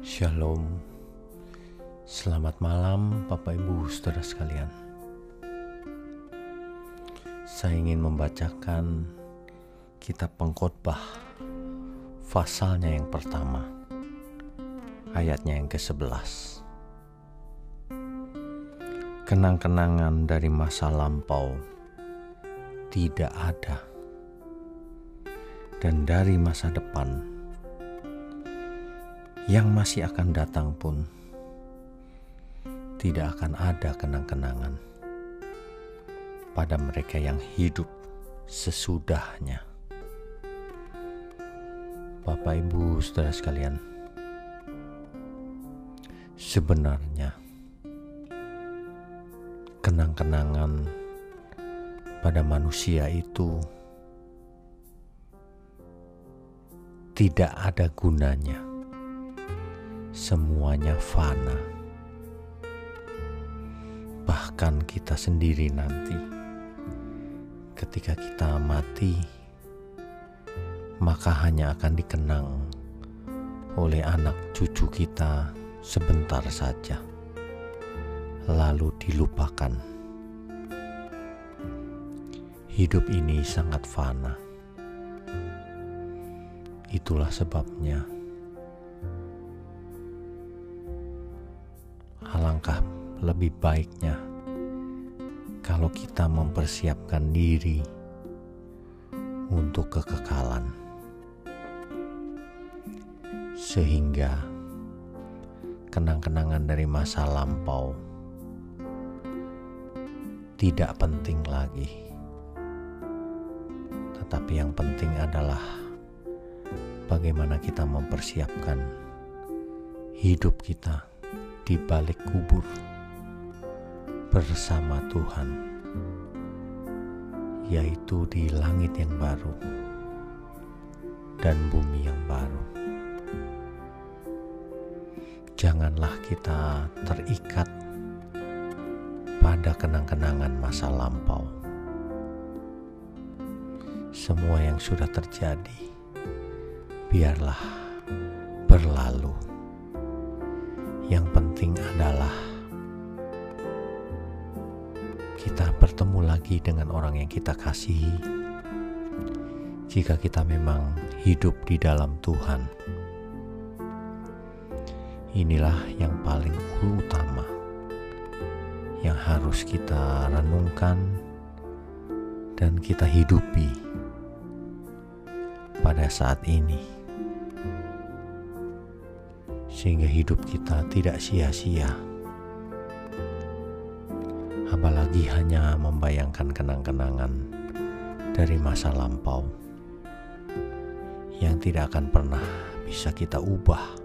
Shalom. Selamat malam Bapak Ibu Saudara sekalian. Saya ingin membacakan kitab pengkhotbah Fasalnya yang pertama Ayatnya yang ke-11 Kenang-kenangan dari masa lampau tidak ada Dan dari masa depan yang masih akan datang pun tidak akan ada kenang-kenangan pada mereka yang hidup sesudahnya. Bapak, ibu, saudara sekalian, sebenarnya kenang-kenangan pada manusia itu tidak ada gunanya semuanya fana. Bahkan kita sendiri nanti, ketika kita mati, maka hanya akan dikenang oleh anak cucu kita sebentar saja, lalu dilupakan. Hidup ini sangat fana. Itulah sebabnya alangkah lebih baiknya kalau kita mempersiapkan diri untuk kekekalan, sehingga kenang-kenangan dari masa lampau tidak penting lagi, tetapi yang penting adalah bagaimana kita mempersiapkan hidup kita di balik kubur bersama Tuhan, yaitu di langit yang baru dan bumi yang baru. Janganlah kita terikat pada kenang-kenangan masa lampau. Semua yang sudah terjadi, biarlah berlalu. Yang penting adalah kita bertemu lagi dengan orang yang kita kasihi. Jika kita memang hidup di dalam Tuhan, inilah yang paling utama yang harus kita renungkan dan kita hidupi pada saat ini sehingga hidup kita tidak sia-sia. Apalagi hanya membayangkan kenang-kenangan dari masa lampau yang tidak akan pernah bisa kita ubah.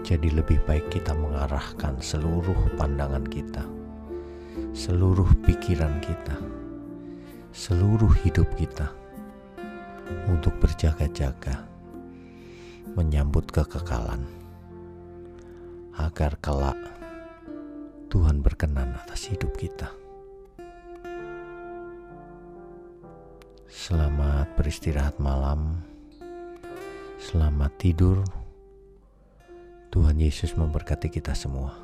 Jadi lebih baik kita mengarahkan seluruh pandangan kita, seluruh pikiran kita, seluruh hidup kita untuk berjaga-jaga menyambut kekekalan, agar kelak Tuhan berkenan atas hidup kita. Selamat beristirahat malam, selamat tidur. Tuhan Yesus memberkati kita semua.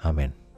Amin.